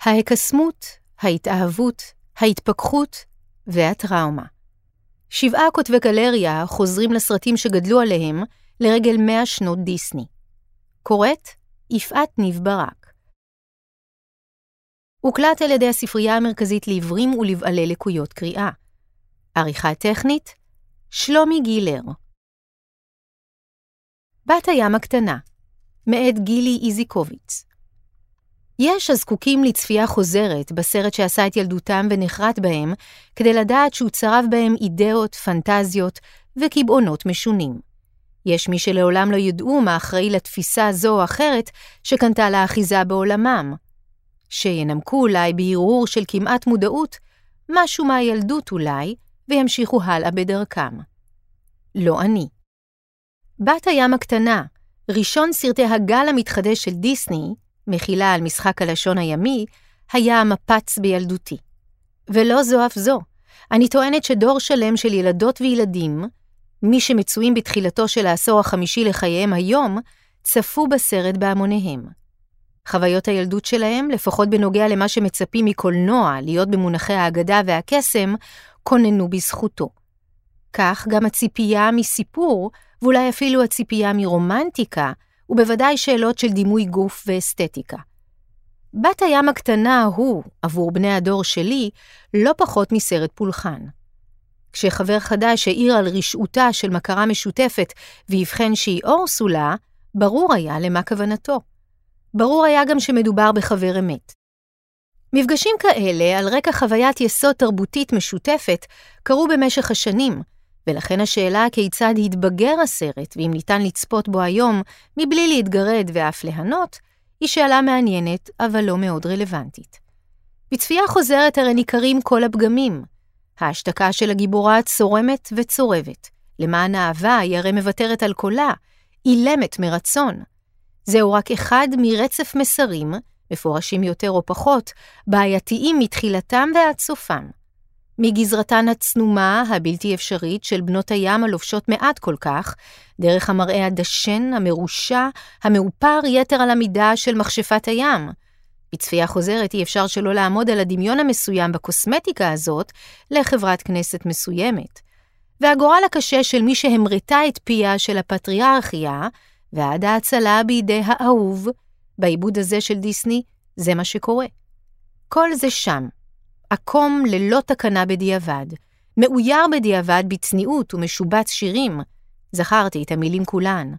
ההקסמות, ההתאהבות, ההתפכחות והטראומה. שבעה כותבי גלריה חוזרים לסרטים שגדלו עליהם לרגל מאה שנות דיסני. קוראת יפעת ניב ברק. הוקלט על ידי הספרייה המרכזית לעיוורים ולבעלי לקויות קריאה. עריכה טכנית שלומי גילר. בת הים הקטנה, מאת גילי איזיקוביץ. יש הזקוקים לצפייה חוזרת בסרט שעשה את ילדותם ונחרט בהם, כדי לדעת שהוא צרב בהם אידאות, פנטזיות וקיבעונות משונים. יש מי שלעולם לא ידעו מה אחראי לתפיסה זו או אחרת שקנתה לה אחיזה בעולמם. שינמקו אולי בהרהור של כמעט מודעות, משהו מהילדות אולי, וימשיכו הלאה בדרכם. לא אני. בת הים הקטנה, ראשון סרטי הגל המתחדש של דיסני, מחילה על משחק הלשון הימי, היה המפץ בילדותי. ולא זו אף זו, אני טוענת שדור שלם של ילדות וילדים, מי שמצויים בתחילתו של העשור החמישי לחייהם היום, צפו בסרט בהמוניהם. חוויות הילדות שלהם, לפחות בנוגע למה שמצפים מקולנוע להיות במונחי האגדה והקסם, כוננו בזכותו. כך גם הציפייה מסיפור, ואולי אפילו הציפייה מרומנטיקה, ובוודאי שאלות של דימוי גוף ואסתטיקה. בת הים הקטנה הוא, עבור בני הדור שלי, לא פחות מסרט פולחן. כשחבר חדש העיר על רשעותה של מכרה משותפת והבחן שהיא אורסולה, ברור היה למה כוונתו. ברור היה גם שמדובר בחבר אמת. מפגשים כאלה, על רקע חוויית יסוד תרבותית משותפת, קרו במשך השנים, ולכן השאלה כיצד התבגר הסרט, ואם ניתן לצפות בו היום, מבלי להתגרד ואף ליהנות, היא שאלה מעניינת, אבל לא מאוד רלוונטית. בצפייה חוזרת הרי ניכרים כל הפגמים. ההשתקה של הגיבורה צורמת וצורבת. למען אהבה היא הרי מוותרת על קולה, אילמת מרצון. זהו רק אחד מרצף מסרים, מפורשים יותר או פחות, בעייתיים מתחילתם ועד סופם. מגזרתן הצנומה, הבלתי אפשרית, של בנות הים הלובשות מעט כל כך, דרך המראה הדשן, המרושע, המאופר יתר על המידה של מכשפת הים. בצפייה חוזרת אי אפשר שלא לעמוד על הדמיון המסוים בקוסמטיקה הזאת לחברת כנסת מסוימת. והגורל הקשה של מי שהמרתה את פיה של הפטריארכיה, ועד ההצלה בידי האהוב, בעיבוד הזה של דיסני, זה מה שקורה. כל זה שם, עקום ללא תקנה בדיעבד, מאויר בדיעבד בצניעות ומשובץ שירים, זכרתי את המילים כולן.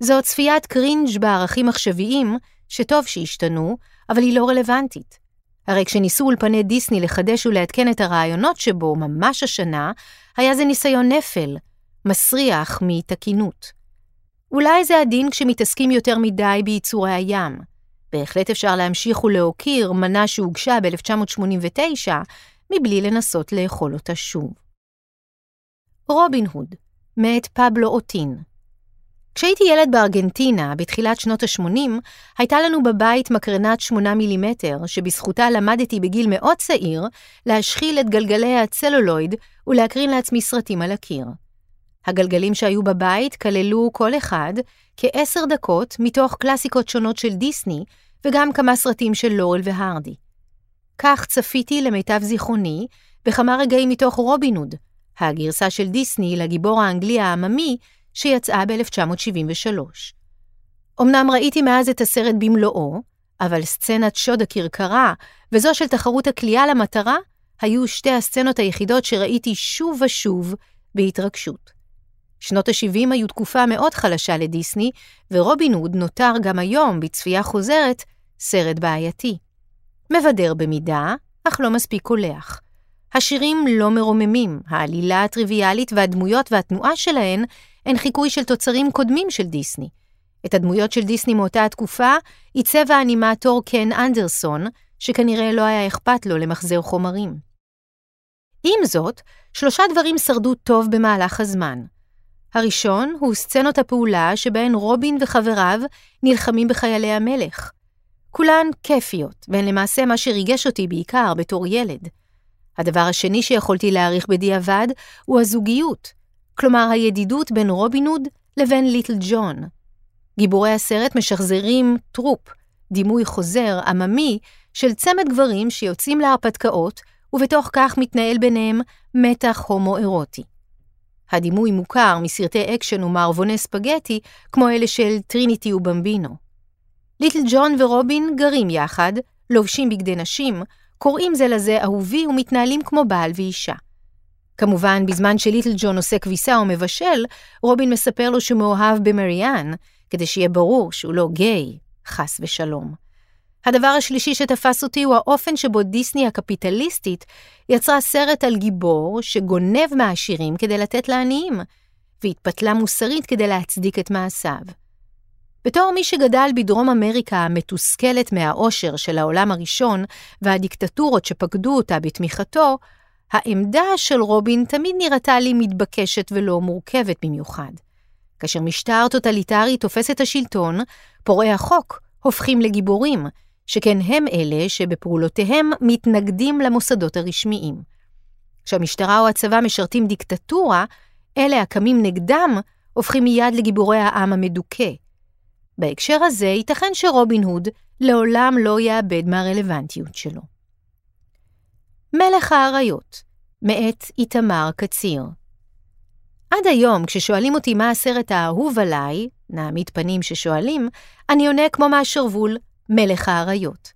זו צפיית קרינג' בערכים עכשוויים, שטוב שהשתנו, אבל היא לא רלוונטית. הרי כשניסו אולפני דיסני לחדש ולעדכן את הרעיונות שבו ממש השנה, היה זה ניסיון נפל, מסריח מתקינות. אולי זה הדין כשמתעסקים יותר מדי ביצורי הים. בהחלט אפשר להמשיך ולהוקיר מנה שהוגשה ב-1989, מבלי לנסות לאכול אותה שוב. רובין הוד, מאת פבלו אוטין. כשהייתי ילד בארגנטינה, בתחילת שנות ה-80, הייתה לנו בבית מקרנת 8 מילימטר, שבזכותה למדתי בגיל מאוד צעיר להשחיל את גלגלי הצלולויד ולהקרין לעצמי סרטים על הקיר. הגלגלים שהיו בבית כללו כל אחד כעשר דקות מתוך קלאסיקות שונות של דיסני, וגם כמה סרטים של לורל והרדי. כך צפיתי למיטב זיכרוני בכמה רגעים מתוך רובין הוד, הגרסה של דיסני לגיבור האנגלי העממי שיצאה ב-1973. אמנם ראיתי מאז את הסרט במלואו, אבל סצנת שוד הכרכרה וזו של תחרות הכלייה למטרה היו שתי הסצנות היחידות שראיתי שוב ושוב בהתרגשות. שנות ה-70 היו תקופה מאוד חלשה לדיסני, ורובין הוד נותר גם היום, בצפייה חוזרת, סרט בעייתי. מבדר במידה, אך לא מספיק קולח. השירים לא מרוממים, העלילה הטריוויאלית והדמויות והתנועה שלהן הן חיקוי של תוצרים קודמים של דיסני. את הדמויות של דיסני מאותה התקופה עיצב האנימטור קן אנדרסון, שכנראה לא היה אכפת לו למחזר חומרים. עם זאת, שלושה דברים שרדו טוב במהלך הזמן. הראשון הוא סצנות הפעולה שבהן רובין וחבריו נלחמים בחיילי המלך. כולן כיפיות, והן למעשה מה שריגש אותי בעיקר בתור ילד. הדבר השני שיכולתי להעריך בדיעבד הוא הזוגיות, כלומר הידידות בין רובין הוד לבין ליטל ג'ון. גיבורי הסרט משחזרים טרופ, דימוי חוזר, עממי, של צמד גברים שיוצאים להרפתקאות, ובתוך כך מתנהל ביניהם מתח הומוארוטי. הדימוי מוכר מסרטי אקשן ומערבוני ספגטי, כמו אלה של טריניטי ובמבינו. ליטל ג'ון ורובין גרים יחד, לובשים בגדי נשים, קוראים זה לזה אהובי ומתנהלים כמו בעל ואישה. כמובן, בזמן שליטל ג'ון עושה כביסה או מבשל, רובין מספר לו שהוא מאוהב במריאן, כדי שיהיה ברור שהוא לא גיי, חס ושלום. הדבר השלישי שתפס אותי הוא האופן שבו דיסני הקפיטליסטית יצרה סרט על גיבור שגונב מהעשירים כדי לתת לעניים, והתפתלה מוסרית כדי להצדיק את מעשיו. בתור מי שגדל בדרום אמריקה המתוסכלת מהעושר של העולם הראשון והדיקטטורות שפקדו אותה בתמיכתו, העמדה של רובין תמיד נראתה לי מתבקשת ולא מורכבת במיוחד. כאשר משטר טוטליטרי תופס את השלטון, פורעי החוק הופכים לגיבורים, שכן הם אלה שבפעולותיהם מתנגדים למוסדות הרשמיים. כשהמשטרה או הצבא משרתים דיקטטורה, אלה הקמים נגדם הופכים מיד לגיבורי העם המדוכא. בהקשר הזה, ייתכן שרובין הוד לעולם לא יאבד מהרלוונטיות שלו. מלך האריות, מאת איתמר קציר. עד היום, כששואלים אותי מה הסרט האהוב עליי, נעמיד פנים ששואלים, אני עונה כמו מהשרוול, מלך האריות.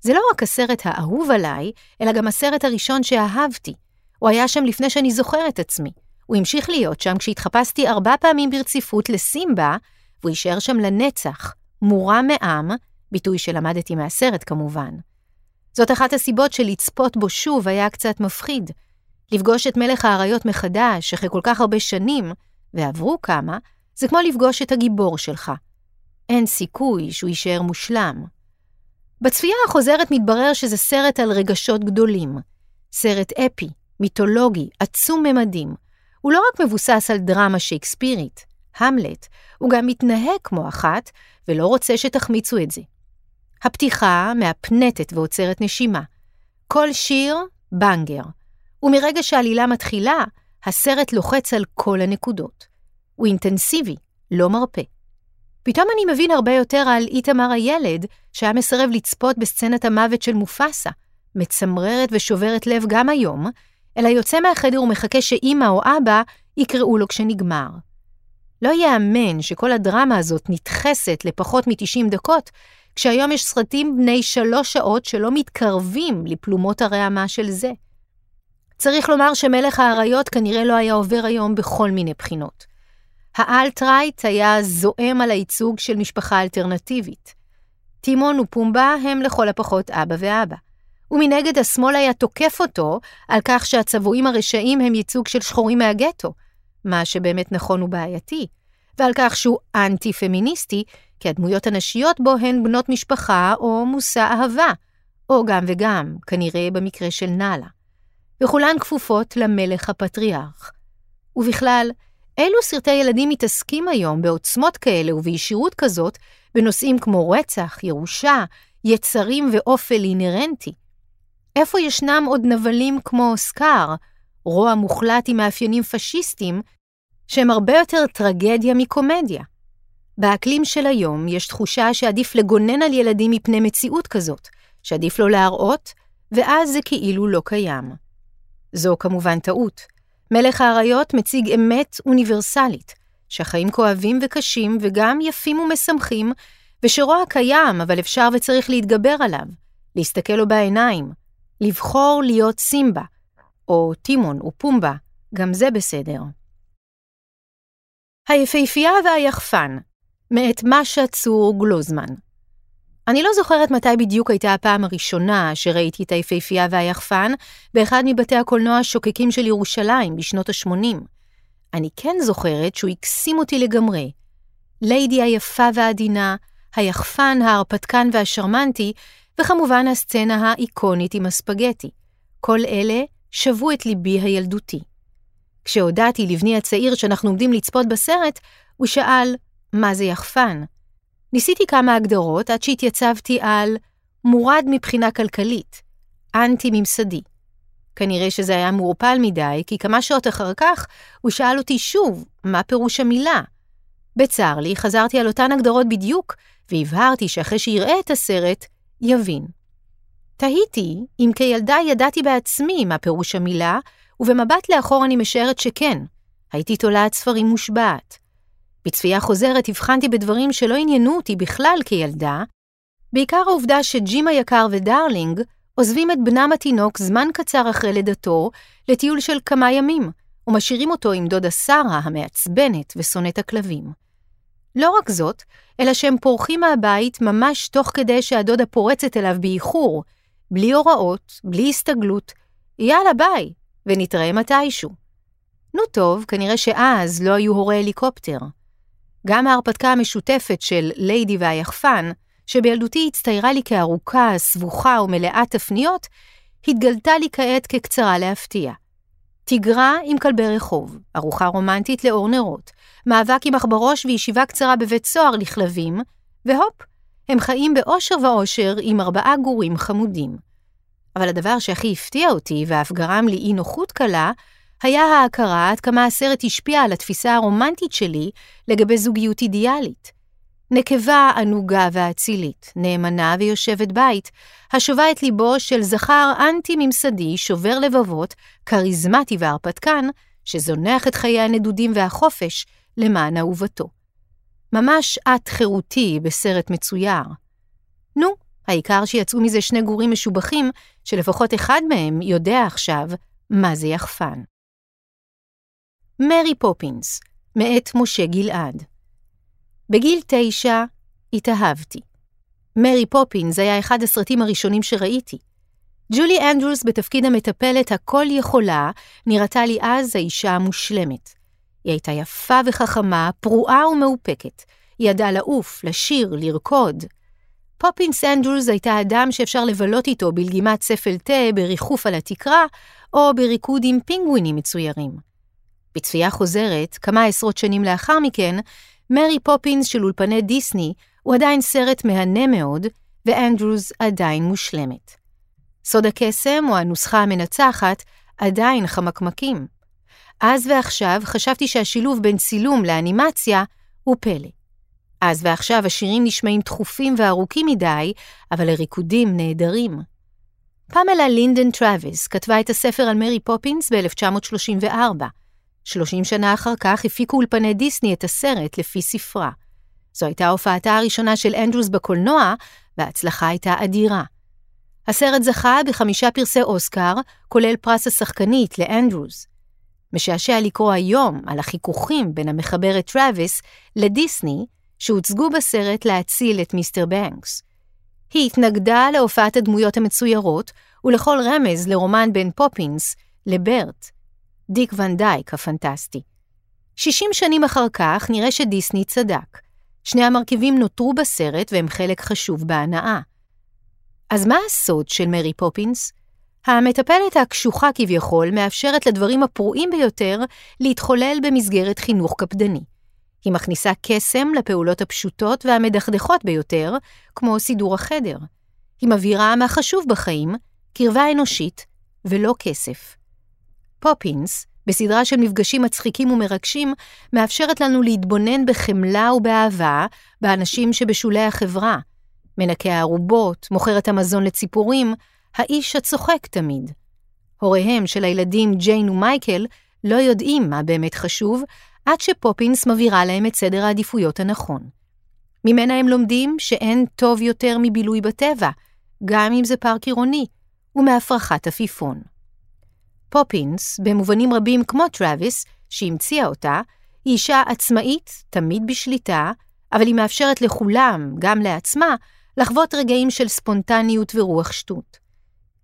זה לא רק הסרט האהוב עליי, אלא גם הסרט הראשון שאהבתי. הוא היה שם לפני שאני זוכר את עצמי. הוא המשיך להיות שם כשהתחפשתי ארבע פעמים ברציפות לסימבה, והוא יישאר שם לנצח, מורם מעם, ביטוי שלמדתי מהסרט כמובן. זאת אחת הסיבות שלצפות בו שוב היה קצת מפחיד. לפגוש את מלך האריות מחדש, אחרי כל כך הרבה שנים, ועברו כמה, זה כמו לפגוש את הגיבור שלך. אין סיכוי שהוא יישאר מושלם. בצפייה החוזרת מתברר שזה סרט על רגשות גדולים. סרט אפי, מיתולוגי, עצום ממדים. הוא לא רק מבוסס על דרמה שייקספירית, המלט, הוא גם מתנהג כמו אחת, ולא רוצה שתחמיצו את זה. הפתיחה מהפנטת ועוצרת נשימה. כל שיר, בנגר. ומרגע שהעלילה מתחילה, הסרט לוחץ על כל הנקודות. הוא אינטנסיבי, לא מרפה. פתאום אני מבין הרבה יותר על איתמר הילד, שהיה מסרב לצפות בסצנת המוות של מופסה, מצמררת ושוברת לב גם היום, אלא יוצא מהחדר ומחכה שאימא או אבא יקראו לו כשנגמר. לא ייאמן שכל הדרמה הזאת נדחסת לפחות מ-90 דקות, כשהיום יש סרטים בני שלוש שעות שלא מתקרבים לפלומות הרעמה של זה. צריך לומר שמלך האריות כנראה לא היה עובר היום בכל מיני בחינות. האלט-רייט היה זועם על הייצוג של משפחה אלטרנטיבית. טימון ופומבה הם לכל הפחות אבא ואבא. ומנגד השמאל היה תוקף אותו על כך שהצבועים הרשעים הם ייצוג של שחורים מהגטו, מה שבאמת נכון ובעייתי, ועל כך שהוא אנטי-פמיניסטי, כי הדמויות הנשיות בו הן בנות משפחה או מושא אהבה, או גם וגם, כנראה במקרה של נאלה. וכולן כפופות למלך הפטריארך. ובכלל, אילו סרטי ילדים מתעסקים היום בעוצמות כאלה ובישירות כזאת בנושאים כמו רצח, ירושה, יצרים ואופל אינרנטי? איפה ישנם עוד נבלים כמו סקאר, רוע מוחלט עם מאפיינים פשיסטיים, שהם הרבה יותר טרגדיה מקומדיה? באקלים של היום יש תחושה שעדיף לגונן על ילדים מפני מציאות כזאת, שעדיף לא להראות, ואז זה כאילו לא קיים. זו כמובן טעות. מלך האריות מציג אמת אוניברסלית, שהחיים כואבים וקשים וגם יפים ומשמחים, ושרוע קיים, אבל אפשר וצריך להתגבר עליו, להסתכל לו בעיניים, לבחור להיות סימבה, או טימון ופומבה, גם זה בסדר. היפהפייה והיחפן, מאת משה צור גלוזמן. אני לא זוכרת מתי בדיוק הייתה הפעם הראשונה שראיתי את היפהפייה והיחפן באחד מבתי הקולנוע השוקקים של ירושלים בשנות ה-80. אני כן זוכרת שהוא הקסים אותי לגמרי. ליידי היפה והעדינה, היחפן, ההרפתקן והשרמנטי, וכמובן הסצנה האיקונית עם הספגטי. כל אלה שבו את ליבי הילדותי. כשהודעתי לבני הצעיר שאנחנו עומדים לצפות בסרט, הוא שאל, מה זה יחפן? ניסיתי כמה הגדרות עד שהתייצבתי על מורד מבחינה כלכלית, אנטי-ממסדי. כנראה שזה היה מעורפל מדי, כי כמה שעות אחר כך הוא שאל אותי שוב, מה פירוש המילה? בצר לי, חזרתי על אותן הגדרות בדיוק, והבהרתי שאחרי שיראה את הסרט, יבין. תהיתי אם כילדה ידעתי בעצמי מה פירוש המילה, ובמבט לאחור אני משערת שכן, הייתי תולעת ספרים מושבעת. בצפייה חוזרת הבחנתי בדברים שלא עניינו אותי בכלל כילדה, בעיקר העובדה שג'ים היקר ודרלינג עוזבים את בנם התינוק זמן קצר אחרי לידתו לטיול של כמה ימים, ומשאירים אותו עם דודה שרה המעצבנת ושונאת הכלבים. לא רק זאת, אלא שהם פורחים מהבית ממש תוך כדי שהדודה פורצת אליו באיחור, בלי הוראות, בלי הסתגלות, יאללה ביי, ונתראה מתישהו. נו טוב, כנראה שאז לא היו הורי הליקופטר. גם ההרפתקה המשותפת של ליידי והיחפן, שבילדותי הצטיירה לי כארוכה, סבוכה ומלאת תפניות, התגלתה לי כעת כקצרה להפתיע. תיגרה עם כלבי רחוב, ארוחה רומנטית לאור נרות, מאבק עם עכברוש וישיבה קצרה בבית סוהר לכלבים, והופ, הם חיים באושר ואושר עם ארבעה גורים חמודים. אבל הדבר שהכי הפתיע אותי ואף גרם לי אי נוחות קלה, היה ההכרה עד כמה הסרט השפיע על התפיסה הרומנטית שלי לגבי זוגיות אידיאלית. נקבה ענוגה ואצילית, נאמנה ויושבת בית, השובה את ליבו של זכר אנטי-ממסדי, שובר לבבות, כריזמטי והרפתקן, שזונח את חיי הנדודים והחופש למען אהובתו. ממש את חירותי בסרט מצויר. נו, העיקר שיצאו מזה שני גורים משובחים, שלפחות אחד מהם יודע עכשיו מה זה יחפן. מרי פופינס, מאת משה גלעד בגיל תשע התאהבתי. מרי פופינס היה אחד הסרטים הראשונים שראיתי. ג'ולי אנדרוס בתפקיד המטפלת הכל יכולה, נראתה לי אז האישה המושלמת. היא הייתה יפה וחכמה, פרועה ומאופקת. היא ידעה לעוף, לשיר, לרקוד. פופינס אנדרוס הייתה אדם שאפשר לבלות איתו בלגימת ספל תה, בריחוף על התקרה, או בריקוד עם פינגווינים מצוירים. בצפייה חוזרת, כמה עשרות שנים לאחר מכן, מרי פופינס של אולפני דיסני הוא עדיין סרט מהנה מאוד, ואנדרוס עדיין מושלמת. סוד הקסם, או הנוסחה המנצחת, עדיין חמקמקים. אז ועכשיו חשבתי שהשילוב בין צילום לאנימציה הוא פלא. אז ועכשיו השירים נשמעים דחופים וארוכים מדי, אבל הריקודים נהדרים. פמלה לינדן טראביס כתבה את הספר על מרי פופינס ב-1934. 30 שנה אחר כך הפיקו אולפני דיסני את הסרט לפי ספרה. זו הייתה הופעתה הראשונה של אנדרוס בקולנוע, וההצלחה הייתה אדירה. הסרט זכה בחמישה פרסי אוסקר, כולל פרס השחקנית לאנדרוס. משעשע לקרוא היום על החיכוכים בין המחברת טראביס לדיסני, שהוצגו בסרט להציל את מיסטר בנקס. היא התנגדה להופעת הדמויות המצוירות ולכל רמז לרומן בין פופינס לברט, דיק ון דייק הפנטסטי. 60 שנים אחר כך נראה שדיסני צדק. שני המרכיבים נותרו בסרט והם חלק חשוב בהנאה. אז מה הסוד של מרי פופינס? המטפלת הקשוחה כביכול מאפשרת לדברים הפרועים ביותר להתחולל במסגרת חינוך קפדני. היא מכניסה קסם לפעולות הפשוטות והמדכדכות ביותר, כמו סידור החדר. היא מבהירה מה חשוב בחיים, קרבה אנושית, ולא כסף. פופינס, בסדרה של מפגשים מצחיקים ומרגשים, מאפשרת לנו להתבונן בחמלה ובאהבה באנשים שבשולי החברה. מנקה הארובות, מוכרת המזון לציפורים, האיש הצוחק תמיד. הוריהם של הילדים ג'יין ומייקל לא יודעים מה באמת חשוב, עד שפופינס מבהירה להם את סדר העדיפויות הנכון. ממנה הם לומדים שאין טוב יותר מבילוי בטבע, גם אם זה פארק עירוני, ומהפרחת עפיפון. פופינס, במובנים רבים כמו טראביס, שהמציאה אותה, היא אישה עצמאית, תמיד בשליטה, אבל היא מאפשרת לכולם, גם לעצמה, לחוות רגעים של ספונטניות ורוח שטות.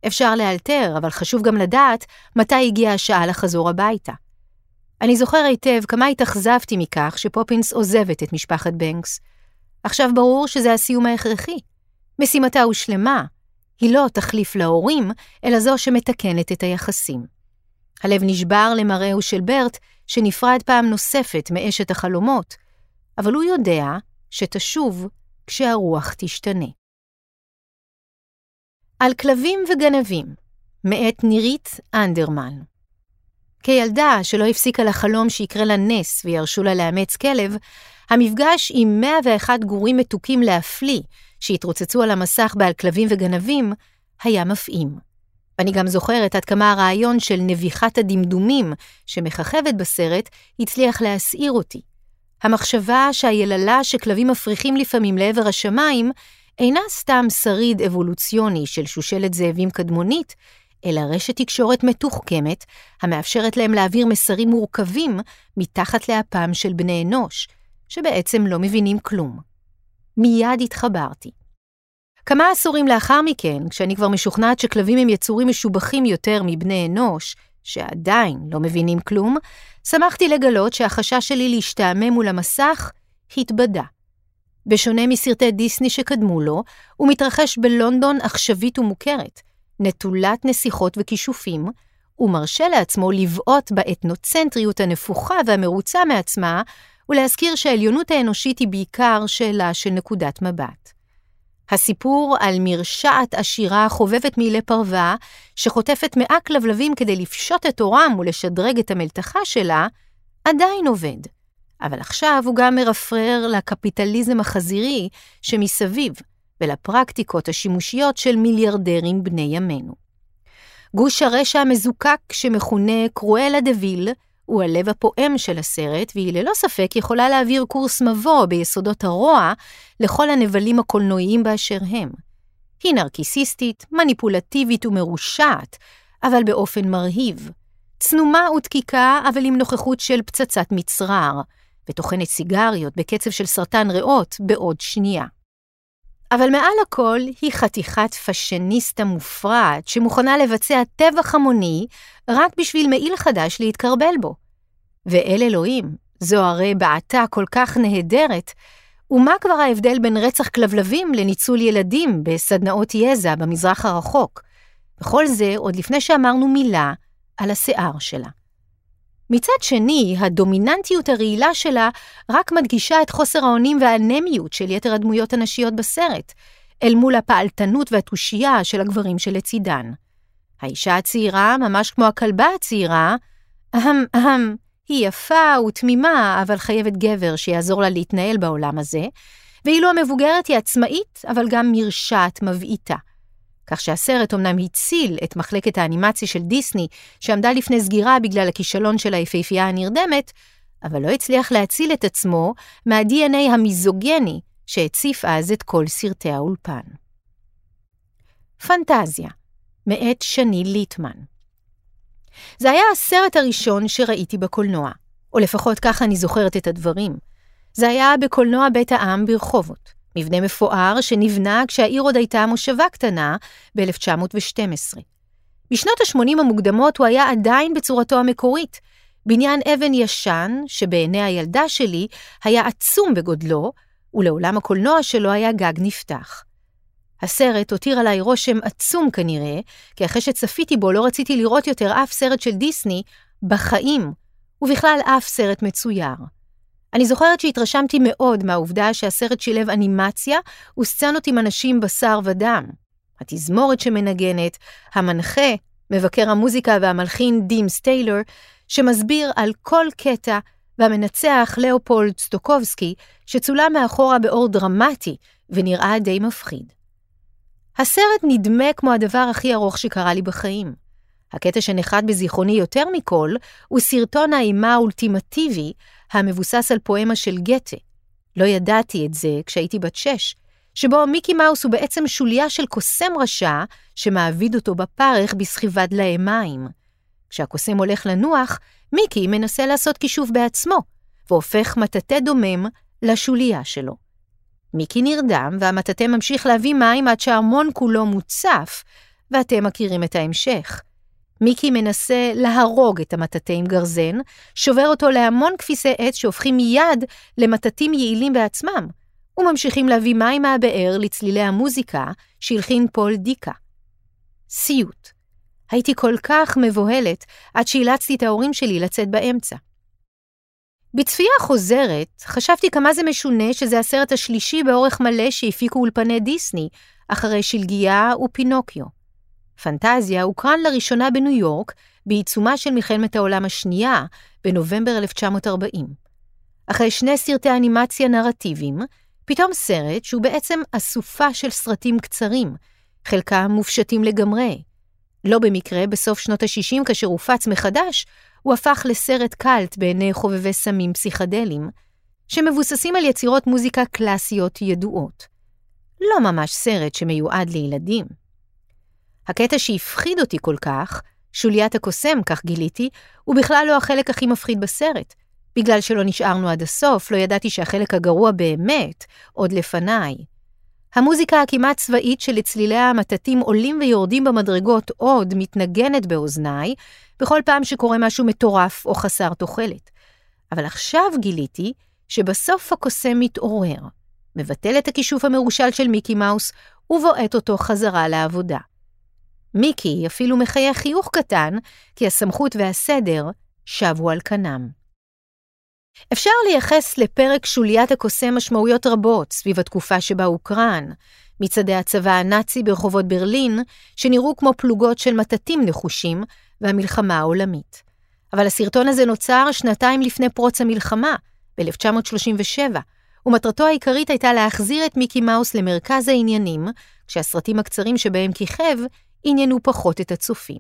אפשר לאלתר, אבל חשוב גם לדעת מתי הגיעה השעה לחזור הביתה. אני זוכר היטב כמה התאכזבתי מכך שפופינס עוזבת את משפחת בנקס. עכשיו ברור שזה הסיום ההכרחי. משימתה הושלמה. היא לא תחליף להורים, אלא זו שמתקנת את היחסים. הלב נשבר למראהו של ברט, שנפרד פעם נוספת מאשת החלומות, אבל הוא יודע שתשוב כשהרוח תשתנה. על כלבים וגנבים, מאת נירית אנדרמן. כילדה שלא הפסיקה לחלום שיקרה לה נס וירשו לה לאמץ כלב, המפגש עם 101 גורים מתוקים להפליא, שהתרוצצו על המסך בעל כלבים וגנבים, היה מפעים. ואני גם זוכרת עד כמה הרעיון של נביחת הדמדומים שמככבת בסרט הצליח להסעיר אותי. המחשבה שהיללה שכלבים מפריחים לפעמים לעבר השמיים אינה סתם שריד אבולוציוני של שושלת זאבים קדמונית, אלא רשת תקשורת מתוחכמת, המאפשרת להם להעביר מסרים מורכבים מתחת לאפם של בני אנוש, שבעצם לא מבינים כלום. מיד התחברתי. כמה עשורים לאחר מכן, כשאני כבר משוכנעת שכלבים הם יצורים משובחים יותר מבני אנוש, שעדיין לא מבינים כלום, שמחתי לגלות שהחשש שלי להשתעמם מול המסך התבדה. בשונה מסרטי דיסני שקדמו לו, הוא מתרחש בלונדון עכשווית ומוכרת, נטולת נסיכות וכישופים, ומרשה לעצמו לבעוט באתנוצנטריות הנפוחה והמרוצה מעצמה, ולהזכיר שהעליונות האנושית היא בעיקר שאלה של נקודת מבט. הסיפור על מרשעת עשירה חובבת מעילי פרווה, שחוטפת מאה כלבלבים כדי לפשוט את עורם ולשדרג את המלתחה שלה, עדיין עובד. אבל עכשיו הוא גם מרפרר לקפיטליזם החזירי שמסביב, ולפרקטיקות השימושיות של מיליארדרים בני ימינו. גוש הרשע המזוקק שמכונה קרואלה דה ויל, הוא הלב הפועם של הסרט, והיא ללא ספק יכולה להעביר קורס מבוא ביסודות הרוע לכל הנבלים הקולנועיים באשר הם. היא נרקיסיסטית, מניפולטיבית ומרושעת, אבל באופן מרהיב. צנומה ודקיקה, אבל עם נוכחות של פצצת מצרר, וטוחנת סיגריות בקצב של סרטן ריאות בעוד שנייה. אבל מעל הכל היא חתיכת פאשיניסטה מופרעת שמוכנה לבצע טבח המוני רק בשביל מעיל חדש להתקרבל בו. ואל אלוהים, זו הרי בעתה כל כך נהדרת, ומה כבר ההבדל בין רצח כלבלבים לניצול ילדים בסדנאות יזע במזרח הרחוק? וכל זה עוד לפני שאמרנו מילה על השיער שלה. מצד שני, הדומיננטיות הרעילה שלה רק מדגישה את חוסר האונים והאנמיות של יתר הדמויות הנשיות בסרט, אל מול הפעלתנות והתושייה של הגברים שלצידן. האישה הצעירה, ממש כמו הכלבה הצעירה, אהם אהם, היא יפה ותמימה, אבל חייבת גבר שיעזור לה להתנהל בעולם הזה, ואילו המבוגרת היא עצמאית, אבל גם מרשעת מבעיטה. כך שהסרט אמנם הציל את מחלקת האנימציה של דיסני, שעמדה לפני סגירה בגלל הכישלון של היפהפייה הנרדמת, אבל לא הצליח להציל את עצמו מה-DNA המיזוגני שהציף אז את כל סרטי האולפן. פנטזיה, מאת שני ליטמן. זה היה הסרט הראשון שראיתי בקולנוע, או לפחות ככה אני זוכרת את הדברים. זה היה בקולנוע בית העם ברחובות. מבנה מפואר שנבנה כשהעיר עוד הייתה מושבה קטנה ב-1912. בשנות ה-80 המוקדמות הוא היה עדיין בצורתו המקורית, בניין אבן ישן, שבעיני הילדה שלי היה עצום בגודלו, ולעולם הקולנוע שלו היה גג נפתח. הסרט הותיר עליי רושם עצום כנראה, כי אחרי שצפיתי בו לא רציתי לראות יותר אף סרט של דיסני בחיים, ובכלל אף סרט מצויר. אני זוכרת שהתרשמתי מאוד מהעובדה שהסרט שילב אנימציה וסצנות עם אנשים בשר ודם. התזמורת שמנגנת, המנחה, מבקר המוזיקה והמלחין דים סטיילר, שמסביר על כל קטע, והמנצח לאופולד סטוקובסקי, שצולם מאחורה באור דרמטי ונראה די מפחיד. הסרט נדמה כמו הדבר הכי ארוך שקרה לי בחיים. הקטע שנחת בזיכרוני יותר מכל הוא סרטון האימה האולטימטיבי המבוסס על פואמה של גתה. לא ידעתי את זה כשהייתי בת שש, שבו מיקי מאוס הוא בעצם שוליה של קוסם רשע שמעביד אותו בפרך בסחיבת דלאי מים. כשהקוסם הולך לנוח, מיקי מנסה לעשות כישוף בעצמו, והופך מטאטא דומם לשוליה שלו. מיקי נרדם, והמטאטא ממשיך להביא מים עד שהארמון כולו מוצף, ואתם מכירים את ההמשך. מיקי מנסה להרוג את המטאטא עם גרזן, שובר אותו להמון כפיסי עץ שהופכים מיד למטאטים יעילים בעצמם, וממשיכים להביא מים מהבאר לצלילי המוזיקה שהלחין פול דיקה. סיוט. הייתי כל כך מבוהלת עד שאילצתי את ההורים שלי לצאת באמצע. בצפייה חוזרת, חשבתי כמה זה משונה שזה הסרט השלישי באורך מלא שהפיקו אולפני דיסני, אחרי שלגיה ופינוקיו. פנטזיה הוקרן לראשונה בניו יורק בעיצומה של מלחמת העולם השנייה, בנובמבר 1940. אחרי שני סרטי אנימציה נרטיביים, פתאום סרט שהוא בעצם אסופה של סרטים קצרים, חלקם מופשטים לגמרי. לא במקרה, בסוף שנות ה-60, כאשר הופץ מחדש, הוא הפך לסרט קאלט בעיני חובבי סמים פסיכדליים, שמבוססים על יצירות מוזיקה קלאסיות ידועות. לא ממש סרט שמיועד לילדים. הקטע שהפחיד אותי כל כך, שוליית הקוסם, כך גיליתי, הוא בכלל לא החלק הכי מפחיד בסרט. בגלל שלא נשארנו עד הסוף, לא ידעתי שהחלק הגרוע באמת עוד לפניי. המוזיקה הכמעט צבאית של צלילי המטטים עולים ויורדים במדרגות עוד מתנגנת באוזניי, בכל פעם שקורה משהו מטורף או חסר תוחלת. אבל עכשיו גיליתי שבסוף הקוסם מתעורר, מבטל את הכישוף המרושל של מיקי מאוס ובועט אותו חזרה לעבודה. מיקי אפילו מחייך חיוך קטן, כי הסמכות והסדר שבו על כנם. אפשר לייחס לפרק שוליית הקוסם משמעויות רבות סביב התקופה שבה הוקרן, מצעדי הצבא הנאצי ברחובות ברלין, שנראו כמו פלוגות של מטטים נחושים, והמלחמה העולמית. אבל הסרטון הזה נוצר שנתיים לפני פרוץ המלחמה, ב-1937, ומטרתו העיקרית הייתה להחזיר את מיקי מאוס למרכז העניינים, כשהסרטים הקצרים שבהם כיכב עניינו פחות את הצופים.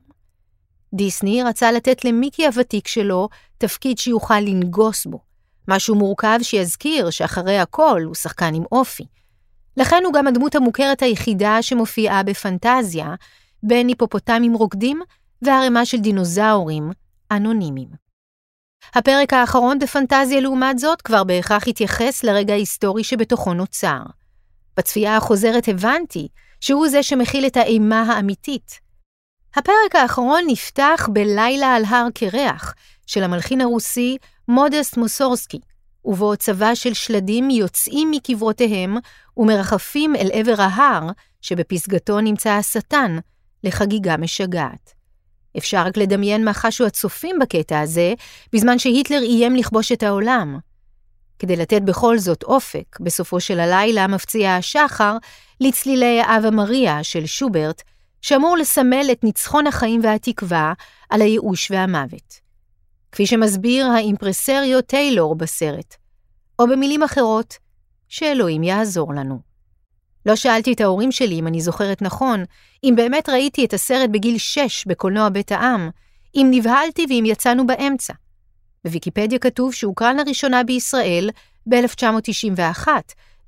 דיסני רצה לתת למיקי הוותיק שלו תפקיד שיוכל לנגוס בו, משהו מורכב שיזכיר שאחרי הכל הוא שחקן עם אופי. לכן הוא גם הדמות המוכרת היחידה שמופיעה בפנטזיה, בין היפופוטמים רוקדים וערימה של דינוזאורים אנונימיים. הפרק האחרון בפנטזיה, לעומת זאת, כבר בהכרח התייחס לרגע ההיסטורי שבתוכו נוצר. בצפייה החוזרת הבנתי שהוא זה שמכיל את האימה האמיתית. הפרק האחרון נפתח בלילה על הר קרח של המלחין הרוסי מודסט מוסורסקי, ובו צבא של שלדים יוצאים מקברותיהם ומרחפים אל עבר ההר, שבפסגתו נמצא השטן, לחגיגה משגעת. אפשר רק לדמיין מה חשו הצופים בקטע הזה, בזמן שהיטלר איים לכבוש את העולם. כדי לתת בכל זאת אופק, בסופו של הלילה מפציע השחר לצלילי אבה מריה של שוברט, שאמור לסמל את ניצחון החיים והתקווה על הייאוש והמוות. כפי שמסביר האימפרסריו טיילור בסרט, או במילים אחרות, שאלוהים יעזור לנו. לא שאלתי את ההורים שלי אם אני זוכרת נכון, אם באמת ראיתי את הסרט בגיל 6 בקולנוע בית העם, אם נבהלתי ואם יצאנו באמצע. בוויקיפדיה כתוב שהוקרן לראשונה בישראל ב-1991,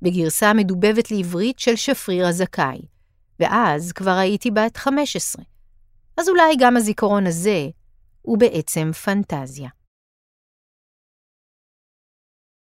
בגרסה מדובבת לעברית של שפריר הזכאי, ואז כבר הייתי בת 15. אז אולי גם הזיכרון הזה הוא בעצם פנטזיה.